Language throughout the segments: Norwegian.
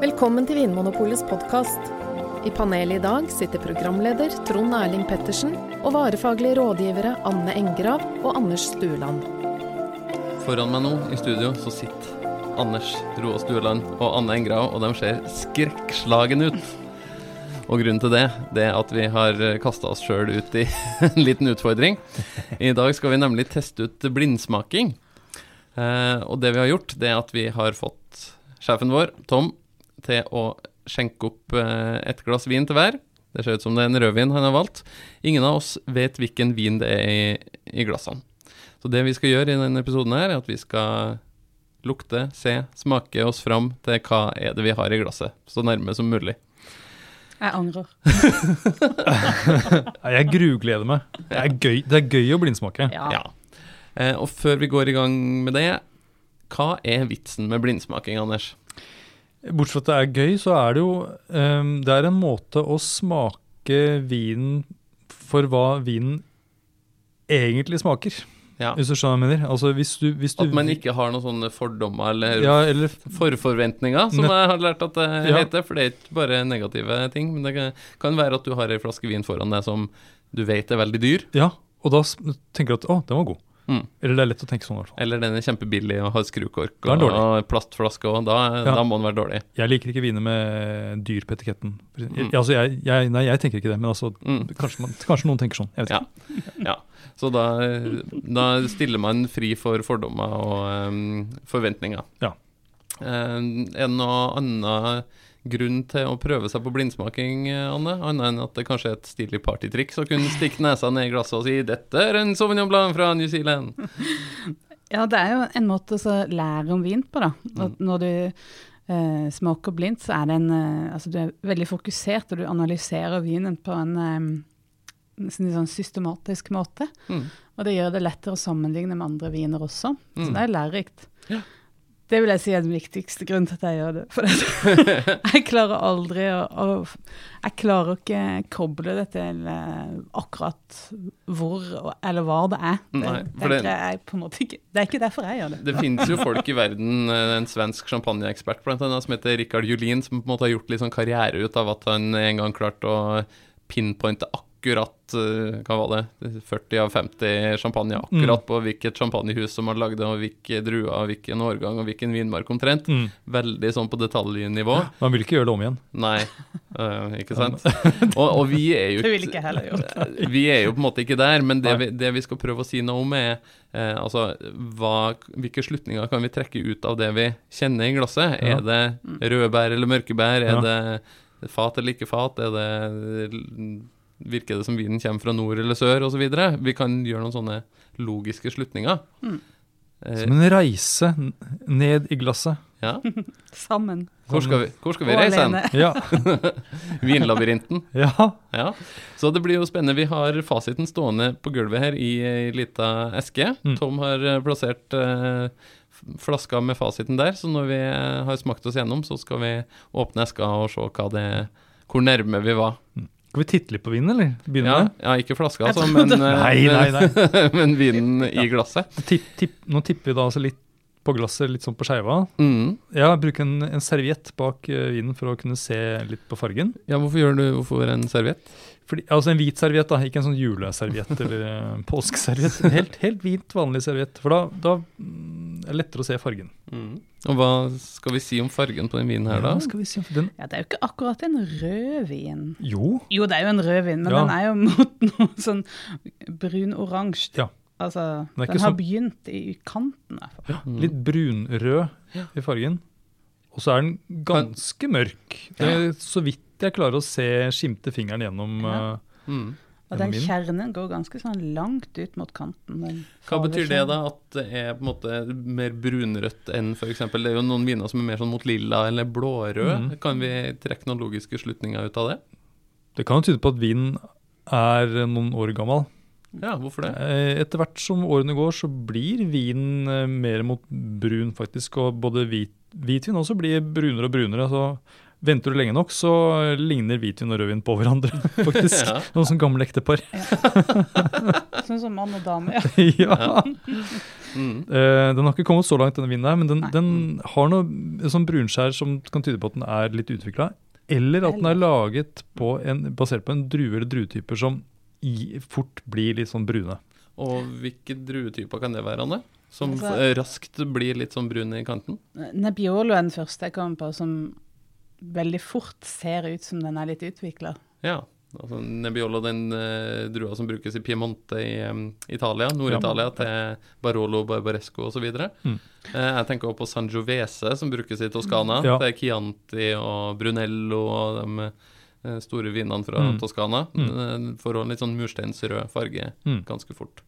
Velkommen til Vinmonopolets podkast. I panelet i dag sitter programleder Trond Erling Pettersen og varefaglige rådgivere Anne Engrav og Anders Stueland. Foran meg nå i studio så sitter Anders Roa Stueland og Anne Engrav, og de ser skrekkslagen ut. Og grunnen til det, det er at vi har kasta oss sjøl ut i en liten utfordring. I dag skal vi nemlig teste ut blindsmaking. Eh, og det vi har gjort, det er at vi har fått sjefen vår, Tom, til å skjenke opp eh, et glass vin til hver. Det ser ut som det er en rødvin han har valgt. Ingen av oss vet hvilken vin det er i, i glassene. Så det vi skal gjøre i denne episoden her, er at vi skal lukte, se, smake oss fram til hva er det vi har i glasset. Så nærme som mulig. Jeg angrer. Jeg grugleder meg. Det er gøy, det er gøy å blindsmake. Ja. Ja. Eh, og før vi går i gang med det, hva er vitsen med blindsmaking, Anders? Bortsett fra at det er gøy, så er det jo um, Det er en måte å smake vinen for hva vinen egentlig smaker. Ja. Hvis du skjønner hva jeg mener. Altså hvis du, hvis du At man ikke har noen sånne fordommer eller Ja, eller forforventninger, som jeg har lært at det Ja. heter. For det er ikke bare negative ting. Men det kan, kan være at du har ei flaske vin foran deg som du vet er veldig dyr. Ja, og da tenker du at å, den var god. Mm. Eller det er lett å tenke sånn i hvert fall. Eller den er kjempebillig og har skrukork og, og plastflaske òg. Da, Ja. da må den være dårlig. Jeg liker ikke viner med dyr på etiketten. Jeg, Mm. altså jeg, jeg, nei, jeg tenker ikke det, men altså, Mm. kanskje, man, kanskje noen tenker sånn. Jeg vet Ja. ikke. Ja. Så da, da stiller man fri for fordommer og um, forventninger. Ja. Um, er det noe annen grunn til å prøve seg på blindsmaking, Anne? Annet enn at det kanskje er et stilig partytriks å kunne stikke nesa ned i glasset og si 'dette er en Sauvignon Blanc fra New Zealand'? ja, det er jo en måte å lære om vin på, da. At når du eh, smaker blindt, så er det en eh, Altså du er veldig fokusert, og du analyserer vinen på en eh, nesten sånn systematisk måte. Mm. Og det gjør det lettere å sammenligne med andre viner også. Så Mm. det er lærerikt. Ja. Det vil jeg si er den viktigste grunnen til at jeg gjør det. For det, jeg klarer aldri å, å Jeg klarer ikke koble det til eh, akkurat hvor eller hva det er. Det, Nei, det- ikke Det er ikke derfor jeg gjør det. Det finnes jo folk i verden, eh, en svensk champagneekspert bl.a., som heter Rikard Julin, som på en måte har gjort litt sånn karriere ut av at han en gang klarte å pinpointe akkurat eh, hva var det, 40 av 50 champagne, akkurat på hvilket champagnehus som har lagd det, og hvilke druer, og hvilken årgang og hvilken vinmark omtrent. Mm. Veldig sånn på detaljnivå. Man vil ikke gjøre det om igjen. Nei, uh, ikke sant? Og, og vi er jo Det ville ikke jeg heller gjort. vi er jo på en måte ikke der, men det vi, det vi skal prøve å si noe om, er eh, altså, hva, hvilke slutninger kan vi trekke ut av det vi kjenner i glasset? Ja. Er det røde bær eller mørke bær? Er Ja. det fat eller ikke fat? Er det, virker det som vinen kommer fra nord eller sør, osv.? Vi kan gjøre noen sånne logiske slutninger. Mm. Eh, Som en reise ned i glasset. ja. Sammen. Hvor skal vi, hvor skal vi reise hen? Ja. Vinlabyrinten. ja. Ja, så det blir jo spennende. Vi har fasiten stående på gulvet her i ei lita eske. Mm. Tom har eh, plassert eh, flaska med fasiten der, så når vi eh, har smakt oss gjennom, så skal vi åpne eska og se hva det, hvor nærme vi var. Skal vi titte litt på vinen, eller? Begynne Ja, med ja ikke flaska, altså, men, eh, Nei, nei, nei. men vinen i glasset. Tipp, tipp, nå tipper vi da altså litt på glasset, litt sånn på skeiva. Mm. Ja, bruke en, en serviett bak eh, vinen for å kunne se litt på fargen. Ja, hvorfor gjør du hvorfor en serviett? Fordi, altså en hvit serviett, da, ikke en sånn juleserviett eller uh, påskeserviett. En Helt, helt hvit, vanlig serviett. For da, da mm, er det lettere å se fargen. Mm. Og hva skal vi si om fargen på den vinen her, da? Ja, skal vi se. Den, Ja, det er jo ikke akkurat en rødvin. jo, Jo, det er jo en rødvin, men Ja. den er jo mot noe sånn brun-oransje. Ja. Altså, Den den har så- begynt i kanten. Ja, litt brunrød i fargen. Og så er den ganske mørk. Det er så vidt jeg klarer å se skimte fingeren gjennom. Ja. eh, Mm. Og den kjernen går ganske sånn langt ut mot kanten. den Hva betyr det da, at det er på en måte mer brunrødt enn f.eks. Det er jo noen viner som er mer sånn mot lilla eller blårød. Mm. Kan vi trekke noen logiske slutninger ut av det? det kan jo tyde på at vinen er noen år gammel. Ja, hvorfor det? Eh, Etter hvert som årene går, så blir vinen eh, mer mot brun, faktisk. Og både hvit, hvitvin også blir brunere og brunere. så Venter du lenge nok, så ligner hvitvin og rødvin på hverandre, faktisk. Ja. Noen sånn gamle ektepar. Sånn som mann og dame, ja. ja. Mm. Eh, den har ikke kommet så langt, denne vinen her, men den, den har noe sånn brunskjær som kan tyde på at den er litt utvikla. Eller at den er laget på en, basert på en drue eller druetyper som i, fort blir litt sånn brune. Og hvilke druetyper kan det være, Anne? Som Altså- raskt blir litt sånn brun i kanten? Nebbiolo er den første jeg kommer på som veldig fort ser ut som den er litt utvikla. Ja. Altså Nebbiolo, den uh, drua som brukes i Piemonte i um, Italia, Nord-Italia, til Barolo, Barbaresco osv. Mm. Uh, jeg tenker også på Sangiovese, som brukes i Toskana. Ja. Til Chianti og Brunello og de eh, store vinene fra Mm. Toskana. Mm. Får en litt sånn mursteinsrød farge Mm. ganske fort.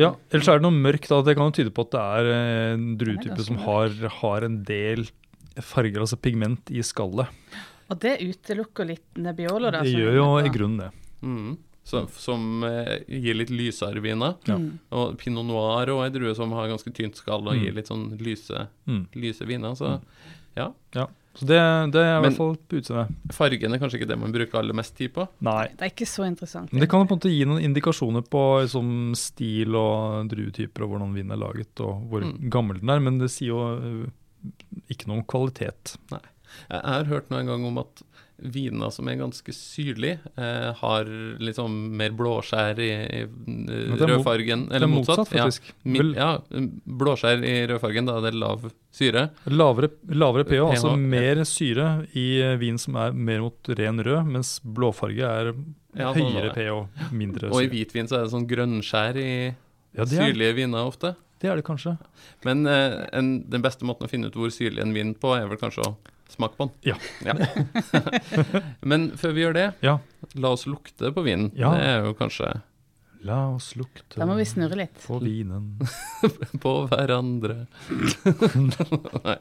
Ja, ellers er det noe mørkt. da, Det kan jo tyde på at det er en druetype som har, har en del farger, altså pigment, i skallet. Og det utelukker litt Nebbiolo, da. Det gjør jo er i grunnen det. Mm. Så, som eh, gir litt lysere viner. Ja. Mm. Og pinot noir og ei drue som har ganske tynt skall og Mm. gir litt sånn lyse, Mm. lyse viner. Så ja. Så det, det er i hvert fall på utseendet. Fargen er kanskje ikke det man bruker aller mest tid på. Nei. Det er ikke så interessant. Men det kan på en måte gi noen indikasjoner på liksom, stil og druetyper og hvordan vinen er laget og hvor Mm. gammel den er, men det sier jo øh, ikke noen kvalitet. kvalitet. Jeg har hørt noen gang om at viner som er ganske syrlige, eh, har liksom mer blåskjær i, i eh, det rødfargen. Det Eller er motsatt. motsatt, faktisk. Ja, min, ja, blåskjær i rødfargen, da er det lav syre. lavere, lavere pH, altså mer syre i eh, vin som er mer mot ren rød, mens blåfarge er Ja, høyere det. pH, mindre Og i hvitvin så er det sånn grønnskjær i Ja, er, syrlige viner ofte. Det er det kanskje. Men eh, en, den beste måten å finne ut hvor syrlig en vin på, er vel kanskje å smake på den. Ja. Men før vi gjør det, Ja. la oss lukte på vinen. Ja. Det er jo kanskje La oss lukte Da må vi snurre litt. på vinen. på hverandre. Nei.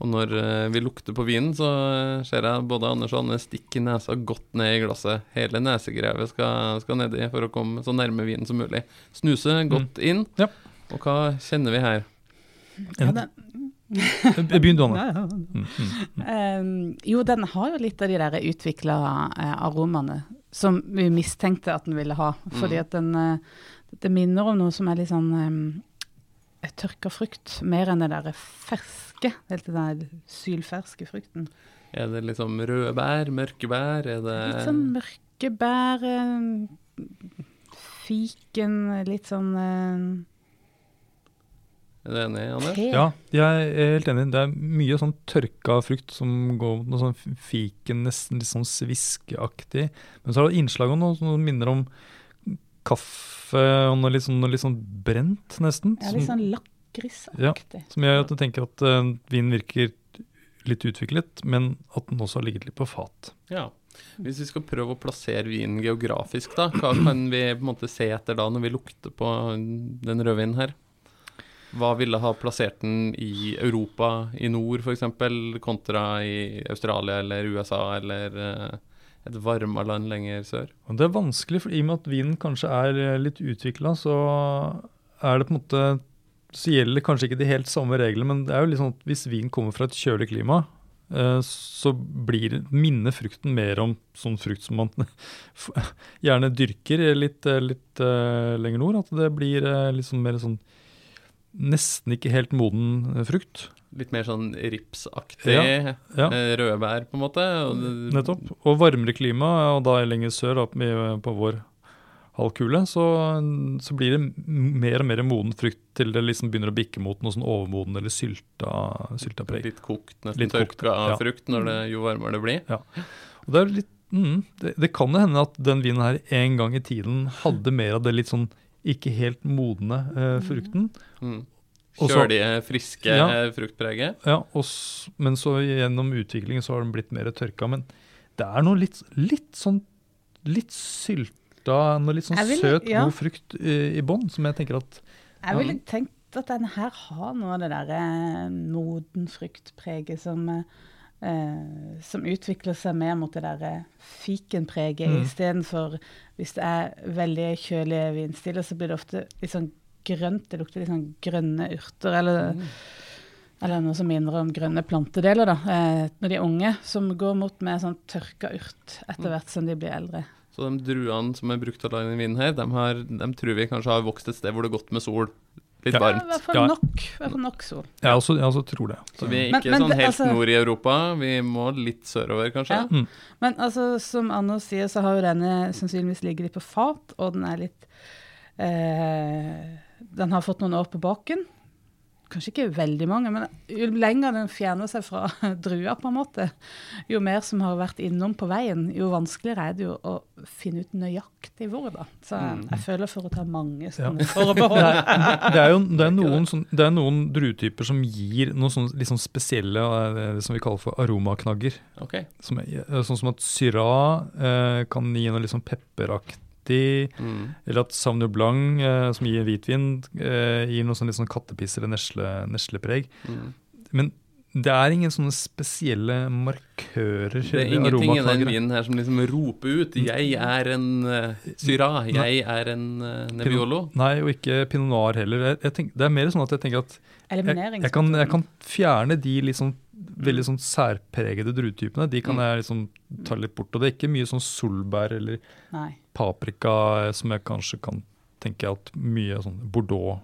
Mm. Og når eh, vi lukter på vinen, så eh, ser jeg både Anders og Anne stikke nesa godt ned i glasset. Hele nesegrevet skal, skal nedi for å komme så nærme vinen som mulig. Snuse godt inn. Ja. Og hva kjenner vi her? Ja, det... Begynn du, Anne. Ja, ja. Mm, mm, mm. Um, jo, den har jo litt av de der utvikla uh, aromaene som vi mistenkte at den ville ha. Fordi Mm. at den uh, Det minner om noe som er litt sånn um, tørka frukt, mer enn det der ferske. Helt den der sylferske frukten. Er det liksom røde bær, mørke bær? Er det Litt sånn mørke bær, um, fiken, litt sånn uh, Er du enig, Anders? Ja, jeg er helt enig. Det er mye sånn tørka frukt som går mot noe sånn fiken, nesten litt sånn sviskeaktig. Men så er det innslag av noe som minner om kaffe og noe litt sånn, noe litt sånn brent, nesten. Ja, litt som, sånn lakrisaktig. som gjør at du tenker at uh, vinen virker litt utviklet, men at den også har ligget litt på fat. Ja. Hvis vi skal prøve å plassere vinen geografisk, da, hva kan vi på en måte se etter da, når vi lukter på den rødvinen her? Hva ville ha plassert den i Europa, i nord f.eks., kontra i Australia eller USA eller eh, et varma land lenger sør? Og det er vanskelig, for i og med at vinen kanskje er eh, litt utvikla, så er det på en måte så gjelder kanskje ikke de helt samme reglene, men det er jo litt sånn at hvis vin kommer fra et kjølig klima, eh, så blir minner frukten mer om sånn frukt som man gjerne dyrker litt, eh, litt lenger nord. At det blir litt sånn mer sånn nesten ikke helt moden frukt. Litt mer sånn ripsaktig Ja, ja. eh, røde bær, på en måte. Og det- Nettopp. Og varmere klima, og da lenger sør opp på vår halvkule, så, så blir det mer og mer moden frukt til det liksom begynner å bikke mot noe sånn overmoden eller sylta, sylta preg. Litt kokt, nesten Litt kokt, tørka ja. frukt når det, jo varmere det blir. Og det, er litt, mm, det, det kan jo hende at den vinen her en gang i tiden hadde mer av det litt sånn ikke helt modne eh, frukten. Mm. Kjølige, friske Ja. fruktpreget. Ja, og, men så gjennom utviklingen så har den blitt mer tørka. Men det er noe litt, litt sånn litt sylta, noe litt sånn vil- søt, ja. god frukt i, i bånn, som jeg tenker at Jeg ville tenkt at den her har noe av det der eh, moden fruktpreget som, Uh, eh, som utvikler seg mer mot det der eh, fikenpreget Mm. istedenfor hvis det er veldig kjølige vinstiler, så blir det ofte litt sånn grønt. Det lukter litt sånn grønne urter, eller, Mm. eller noe som minner om grønne plantedeler, da. Eh, når de er unge, som går mot med sånn tørka urt etter Mm. hvert som de blir eldre. Så de druene som er brukt til å lage den vinen her, de, har, de tror vi kanskje har vokst et sted hvor det er godt med sol. Litt Ja. Ja, I varmt. hvert fall nok, i hvert fall nok sol. Jeg også, jeg også tror det. Så vi er ikke men sånn helt altså- nord i Europa. Vi må litt sørover, kanskje. Ja. Mm. Men altså, som Anno sier, så har jo denne sannsynligvis ligget litt på fat, og den er litt eh, Den har fått noen år på baken. Kanskje ikke veldig mange, men jo lenger den fjerner seg fra drua, på en måte, jo mer som har vært innom på veien, jo vanskeligere er det jo å finne ut nøyaktig hvor, da. Så Mm. jeg føler for å ta mange Ja. sånne forbehold. Det er jo det er noen, sånn, det er noen druetyper som gir noen sånn, sånn spesielle eh, det som vi kaller for aromaknagger. Okay. Som, er- eh, sånn som at syra eh, kan gi noe litt sånn pepperaktig, Mm. eller at sauvignon blanc, eh, som gir hvitvin, eh, gir noe sånn litt sånn kattepiss eller nesle, neslepreg. Mm. Men det er ingen sånne spesielle markører. Det er ingenting i den vinen her som liksom roper ut 'jeg er en uh, Syra', 'jeg er en uh, Nebbiolo'. Nei, og ikke pinot noir heller. Jeg, jeg tenker, det er mer sånn at jeg tenker at jeg, jeg, kan, jeg kan fjerne de litt sånn veldig sånn særpregede druetypene. De kan Mm. jeg liksom ta litt bort. Og det er ikke mye sånn solbær eller Nei. paprika eh, som jeg kanskje kan tenke at mye sånn Bordeaux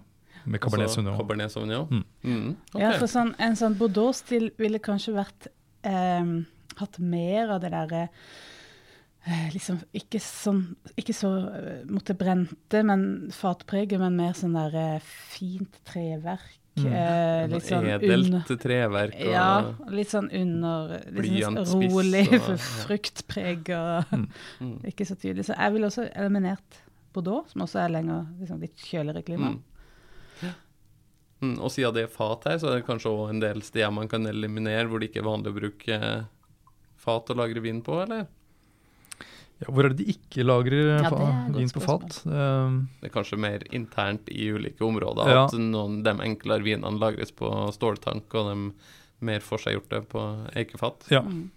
med Cabernet Altså Sauvignon. Cabernet Sauvignon. Mm. Mm. Okay. Ja, for sånn, en sånn Bordeaux-stil ville kanskje vært eh, Hatt mer av det derre eh, liksom ikke sånn Ikke så eh, mot det brente, men fatpreget, men mer sånn der eh, fint treverk. Mm. Eh, litt sånn Edelt treverk og Ja, litt sånn under Litt sånn rolig og- fruktpreg og mm. ikke så tydelig. Så jeg ville også eliminert Bordeaux, som også er lenger liksom litt kjøligere klima. Mm. Mm, og siden det er fat her, så er det kanskje òg en del steder man kan eliminere hvor det ikke er vanlig å bruke eh, fat å lagre vin på, eller? Ja, hvor er det de ikke lagrer Ja, er et godt vin på fat? Um, Det er kanskje mer internt i ulike områder Ja. at noen de enklere vinene lagres på ståltank, og de mer forseggjorte på eikefat. ja. Mm.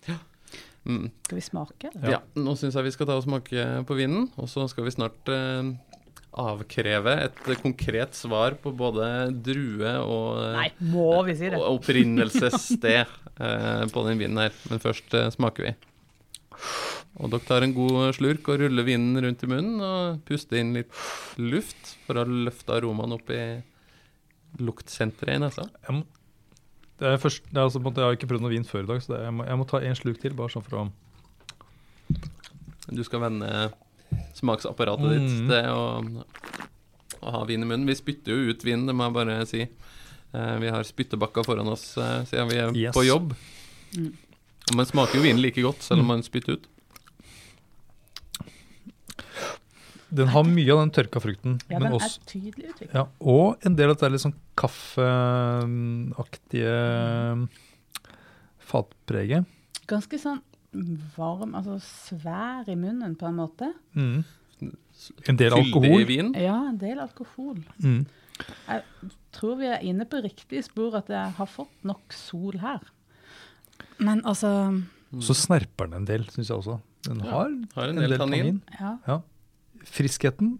Mm. Skal vi smake? eller? Ja. Ja. nå syns jeg vi skal ta og smake på vinen, og så skal vi snart eh, avkreve et konkret svar på både drue og, eh, Nei, må vi si det? og opprinnelsessted eh, på den vinen her. Men først eh, smaker vi. Og dere tar en god slurk og ruller vinen rundt i munnen og puster inn litt luft for å løfte aromaen opp i luktsenteret i nesa. Jeg, må, det er først, det er altså, jeg har ikke prøvd noe vin før i dag, så det, jeg, må, jeg må ta en slurk til. bare sånn for å... Du skal vende smaksapparatet ditt Mm. til å, å ha vin i munnen. Vi spytter jo ut vin, det må jeg bare si. Eh, vi har spyttebakker foran oss eh, siden vi er Yes. på jobb. Mm. Man smaker jo vinen like godt selv om Mm. man spytter ut. Den har mye av den tørka frukten, Ja, men den også, er tydelig utviklet. ja, og en del av det er litt sånn kaffeaktige fatpreget. Ganske sånn varm, altså svær i munnen på en måte. Mm. En del Fyldig alkohol. vin. Ja, en del alkohol. Mm. Tror vi er inne på riktig spor at jeg har fått nok sol her. Men altså Så snerper den en del, syns jeg også. Den Ja, har, har en del tannin. ja. Friskheten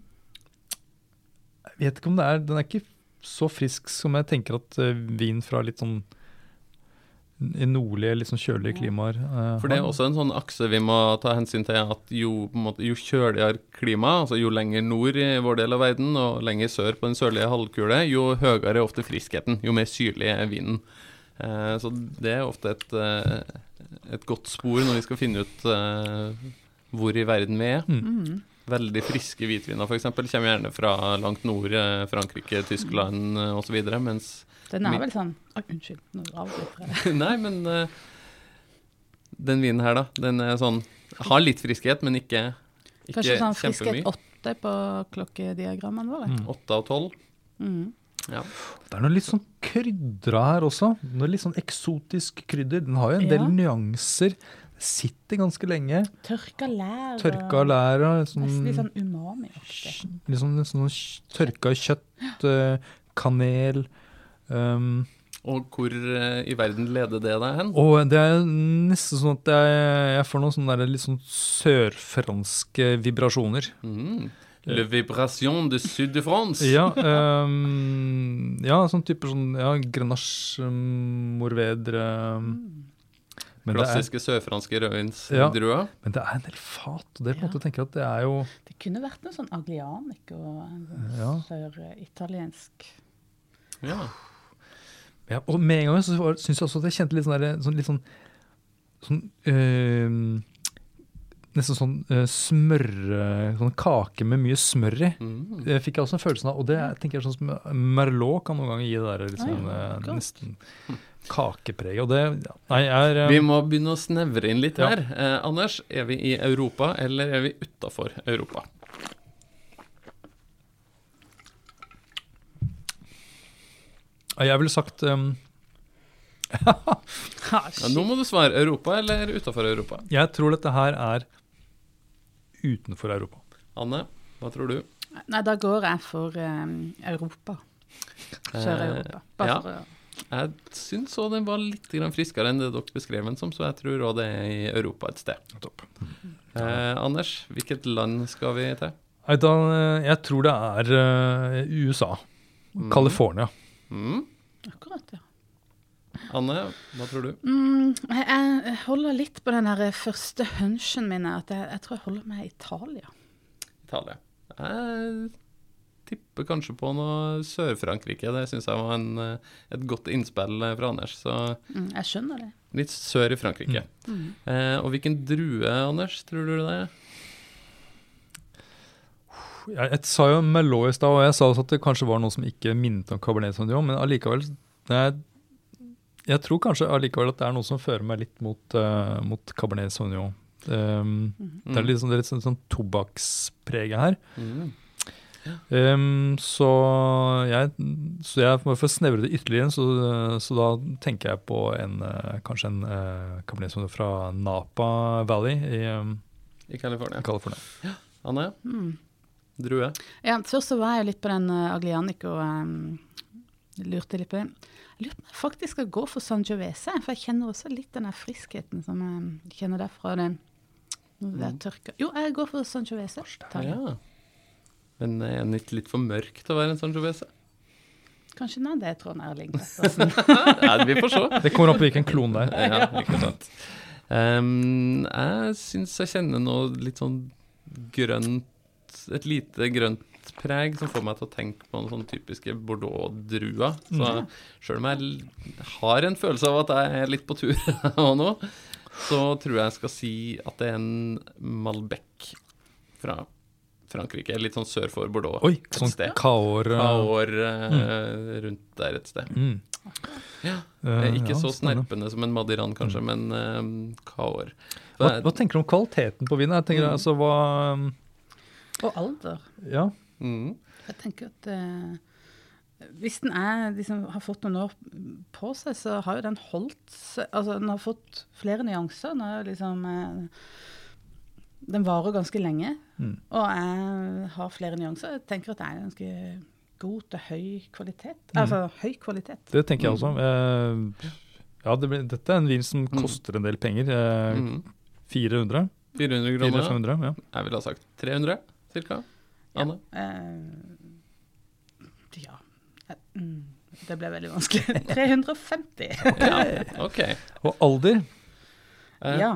Jeg vet ikke om det er Den er ikke så frisk som jeg tenker at eh, vin fra litt sånn i nordlige, litt sånn kjølige klimaer eh, For det er også en sånn akse vi må ta hensyn til at jo, på en måte, jo kjøligere klima, altså jo lenger nord i vår del av verden og lenger sør på den sørlige halvkule, jo høyere er ofte friskheten, jo mer syrlig er vinen. Eh, så det er ofte et, eh, et godt spor når vi skal finne ut eh, hvor i verden vi er. Mm. Veldig friske hvitviner f.eks. kommer gjerne fra langt nord, Frankrike, Tyskland osv., mens Den er vel sånn Oi, unnskyld. Nå avbryter jeg. Nei, men den vinen her, da. Den er sånn Har litt friskhet, men ikke, ikke Kanskje sånn friskhet åtte på klokkediagrammene våre. Mm. Av tolv. Mm. Ja. Det er noe litt sånn krydra her også. Noe litt sånn eksotisk krydder. Den har jo en del Ja. nyanser. Sitter ganske lenge. Tørka lær. Tørka lær og Nesten litt sånn, sånn umami-aktig. litt sånn, sånn tørka kjøtt, eh, kanel um, Og hvor eh, i verden leder det deg hen? Og det er nesten sånn at jeg, jeg får noen sånne der litt sånn sørfranske vibrasjoner. Mm. Le vibration de sud de France. Ja, um, ja sånn type sånn ja, grenache, um, morvedre um, Men det, er, Klassiske sørfranske rødvinsdruer. men det er en del fat, og det på en Ja. måte tenker jeg at det er jo Det kunne vært noe sånn aglianic og Ja. sør-italiensk Ja. ja, Og med en gang så syns jeg også at jeg kjente litt sånn, der, sånn, litt sånn, sånn øh, Nesten sånn uh, smør Sånn kake med mye smør i. Mm. Det fikk jeg også en følelse av. Og det er- tenker jeg sånn som Merlot kan noen ganger gi det der liksom, Ah, ja, akkurat. nesten kakepreget. Og det ja, Nei, er Vi må begynne å snevre inn litt Ja. her. Eh, Anders, er vi i Europa, eller er vi utafor Europa? Jeg ville sagt um, Ja, nå må du svare Europa eller utafor Europa. Jeg tror dette her er utenfor Europa. Anne, hva tror du? Nei, da går jeg for um, Europa. Sør-Europa. Bare ja. for å Jeg syns òg den var litt friskere enn det dere beskrev den som, så jeg tror òg det er i Europa et sted. Topp. Eh, Anders, hvilket land skal vi til? Nei, da, øh, jeg tror det er uh, USA. Mm. California. Mm. Akkurat, ja. Anne, hva tror du? Mm, jeg, jeg holder litt på den der første hunchen min. At jeg, jeg tror jeg holder meg i Italia. Italia. Jeg tipper kanskje på noe Sør-Frankrike. Det syns jeg var en, eh, et godt innspill eh, fra Anders. Så Mm, jeg skjønner det. litt sør i Frankrike. Mm. Eh, og hvilken drue, Anders, tror du det er? Jeg, jeg sa jo Merlot i stad, og jeg sa også at det kanskje var noe som ikke minnet om Cabernet Sauvignon, men allikevel jeg, jeg tror kanskje allikevel at det er noe som fører meg litt mot, uh, mot Cabernet Sauvignon. Um, Det er litt sånn, det er litt sånn, sånn tobakkspreget her. Mm. Um, så, jeg, så jeg må få snevre det ytterligere, så, så da tenker jeg på en, eh, kanskje en uh, Cabernet Sauvignon fra Napa Valley i um, I California. California. Anne, Mm. drue? Ja, først så var jeg litt på den uh, Aglianico. um, lurte litt på det. Jeg lurer på om jeg faktisk skal gå for Sangiovese, for jeg kjenner også litt den der friskheten som jeg kjenner derfra. Den, det er tørka. Jo, jeg går for Sangiovese. Ja. Men er den ikke litt for mørk til å være en Sangiovese? Kanskje det er Trond Erling ja, vi får se. Det kommer an på hvilken klon det er. Ja, ikke sant. Um, jeg syns jeg kjenner noe litt sånn grønt Et lite grønt preg som får meg til å tenke på noen sånne typiske Bordeaux-druer. Så Mm. sjøl om jeg har en følelse av at jeg er litt på tur og nå, så tror jeg jeg skal si at det er en Malbec fra Frankrike. Litt sånn sør for Bordeaux Oi, et sånn sted. kaor uh, Kaor eh, rundt der et sted. mm. Ja. Eh, Eh, ikke ja, så snerpende som en Madiran, kanskje, men uh, Kaor. Hva, hva tenker du om kvaliteten på vinen? Jeg tenker Mm. altså hva um, og alder. Ja. Mm. Jeg tenker at eh, hvis den er, liksom, har fått noen år på seg, så har jo den holdt seg Altså, den har fått flere nyanser. Den, er liksom, eh, den varer ganske lenge, Mm. og jeg har flere nyanser. Jeg tenker at det er ganske god til høy kvalitet. Mm. Altså høy kvalitet. Det tenker jeg også. Eh, ja, det dette er en vin som Mm. koster en del penger. Eh, Mm. 400? 400 kroner. 400-500? Ja. Jeg ville ha sagt 300, cirka. Anne? Eh, ja. Eh, mm, det ble veldig vanskelig. 350. Ja, OK. Og alder? Eh, ja.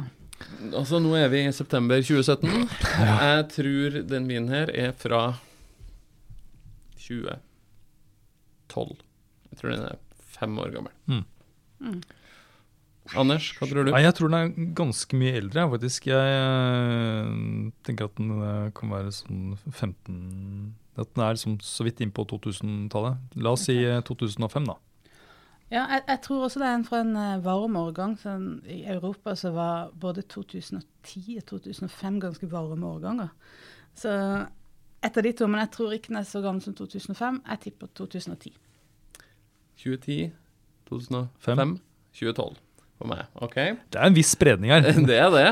Altså, nå er vi i september 2017. Jeg tror den vinen her er fra 2012. Jeg tror den er fem år gammel. Mm. Mm. Anders, hva tror du? Nei, jeg tror den er ganske mye eldre, faktisk. Jeg eh, tenker at den eh, kan være sånn 15 At den er liksom så vidt innpå 2000-tallet. La oss si eh, 2005, da. Ja, jeg, jeg tror også det er en fra en varm årgang. Sånn, I Europa så var både 2010 og 2005 ganske varme årganger. Så et av de to, men jeg tror ikke den er så gammel som 2005. Jeg tipper 2010. 2010, 2005, 2012 for meg. OK? Det er en viss spredning her. Det er det.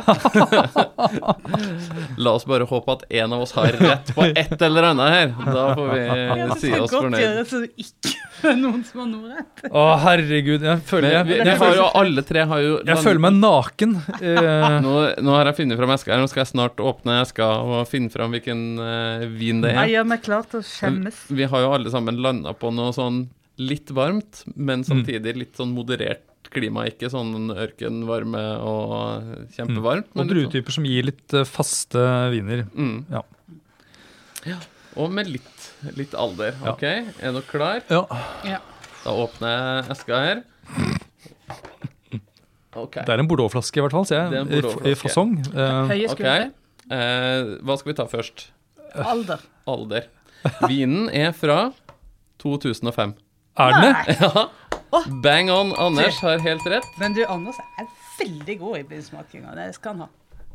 La oss bare håpe at en av oss har rett på et eller annet her. Da får vi si oss fornøyd. så det ikke er noen som har noe rett. Å, herregud. Jeg føler, Men jeg, vi jeg, har jo alle tre har jo jeg føler meg naken. Eh, nå, nå har jeg funnet fram eska her. Nå skal jeg snart åpne eska og finne fram hvilken uh, vin det Jeg er. gjør meg klar til å skjemmes. Vi har jo alle sammen landa på noe sånn litt varmt, men samtidig litt sånn moderert klima, ikke sånn ørkenvarme og kjempevarmt. Og men sånn- druetyper som gir litt eh, faste viner. Mm. Ja. Ja, Og med litt, litt alder. Ja. OK, er dere klar? Ja. Ja. Da åpner jeg eska her. Okay. Det er en Bordeaux-flaske i hvert fall, ser er en jeg. I, fasong. Eh, Høye skuldre. Eh, hva skal vi ta først? Alder. Alder. Vinen er fra 2005. er den det? Ja. Bang on. Anders har helt rett. Men du, Anders er veldig god i bilsmakinga. Det skal han ha.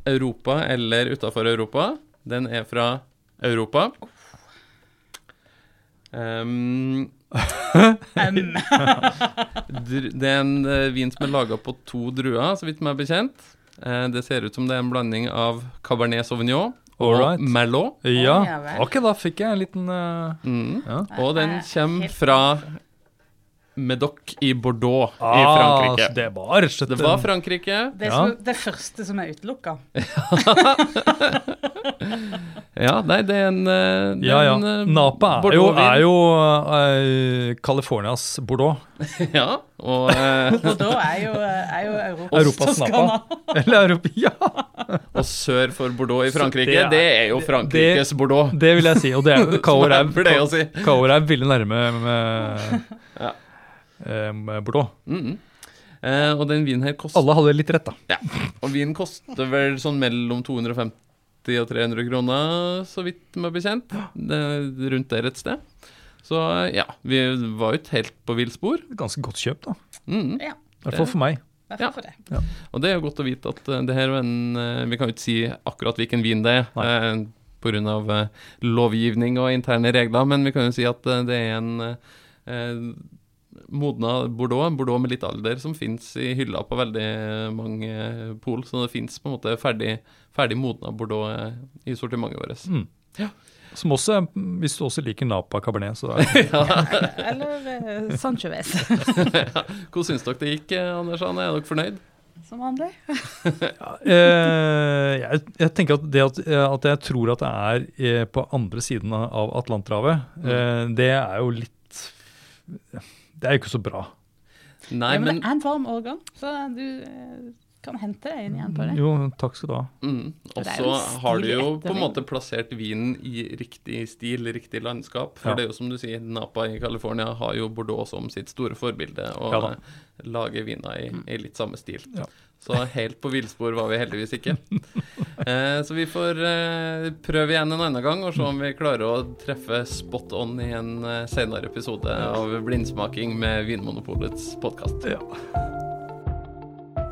Europa eller utafor Europa. Den er fra Europa. Um, Em. det er en eh, vin som er laga på to druer, så vidt meg er bekjent. Eh, det ser ut som det er en blanding av Cabernet Sauvignon og Alright. Merlot. Ja. Ok, da fikk jeg en liten uh, Mm. ja. Og den kommer fra Medoc i Bordeaux i Ah, Frankrike. det var Det var Frankrike. Det er Ja. som det første som er utelukka. Ja, nei, det er en, eh, det Ja, er ja. en, eh, Napa er jo, er jo uh, Californias Bordeaux. Ja, og uh, Bordeaux er jo, er jo Europas, Europas Napa. Eller Europa Ja, Og sør for Bordeaux i Frankrike, det det er- er, jo det- Frankrikes Bordeaux. det vil jeg si. Og det er, jo Cahors jeg si. er, er veldig nærme med, Ja. Eh, Bordeaux. Mm. Eh, og den vinen her koster Alle hadde litt rett, da. ja. Og vinen koster vel sånn mellom 250 og 300 kroner, så vidt meg bekjent. Det, er rundt der et sted. Så eh, ja, vi var jo ikke helt på villspor. Ganske godt kjøp, da. Mm. Ja, I hvert fall for meg. Ja. for det. Og det er jo godt å vite at eh, det her var en eh, Vi kan jo ikke si akkurat hvilken vin det er, eh, pga. Lovgivning og interne regler, men vi kan jo si at det er en eh, modna Bordeaux, Bordeaux med litt alder, som fins i hylla på veldig mange pol. Så det fins på en måte ferdig, ferdig modna Bordeaux eh, i sortimentet vårt. Mm. Ja. Som også, hvis du også liker Napa Cabernet, så er det Eller uh, Sanchoves, Hvordan syns dere det gikk, eh, Anders Anne? Er dere fornøyd? som vanlig. Eh, jeg, jeg tenker at det at, at jeg tror at det er eh, på andre siden av Atlanterhavet, eh, det er jo litt Det er jo ikke så bra. Nei, ja, men, men det er en varm årgang, så du eh, kan hente deg inn igjen på det. Jo, takk skal du ha. Mm. Og så har du jo på en måte plassert vinen i riktig stil, riktig landskap. For Ja. det er jo som du sier, Napa i California har jo Bordeaux som sitt store forbilde, og Ja lager viner i, i litt samme stil. Ja. Så helt på villspor var vi heldigvis ikke. eh, så vi får eh, prøve igjen en annen gang og se om vi klarer å treffe spot on i en eh, senere episode av Blindsmaking med Vinmonopolets podkast. Ja.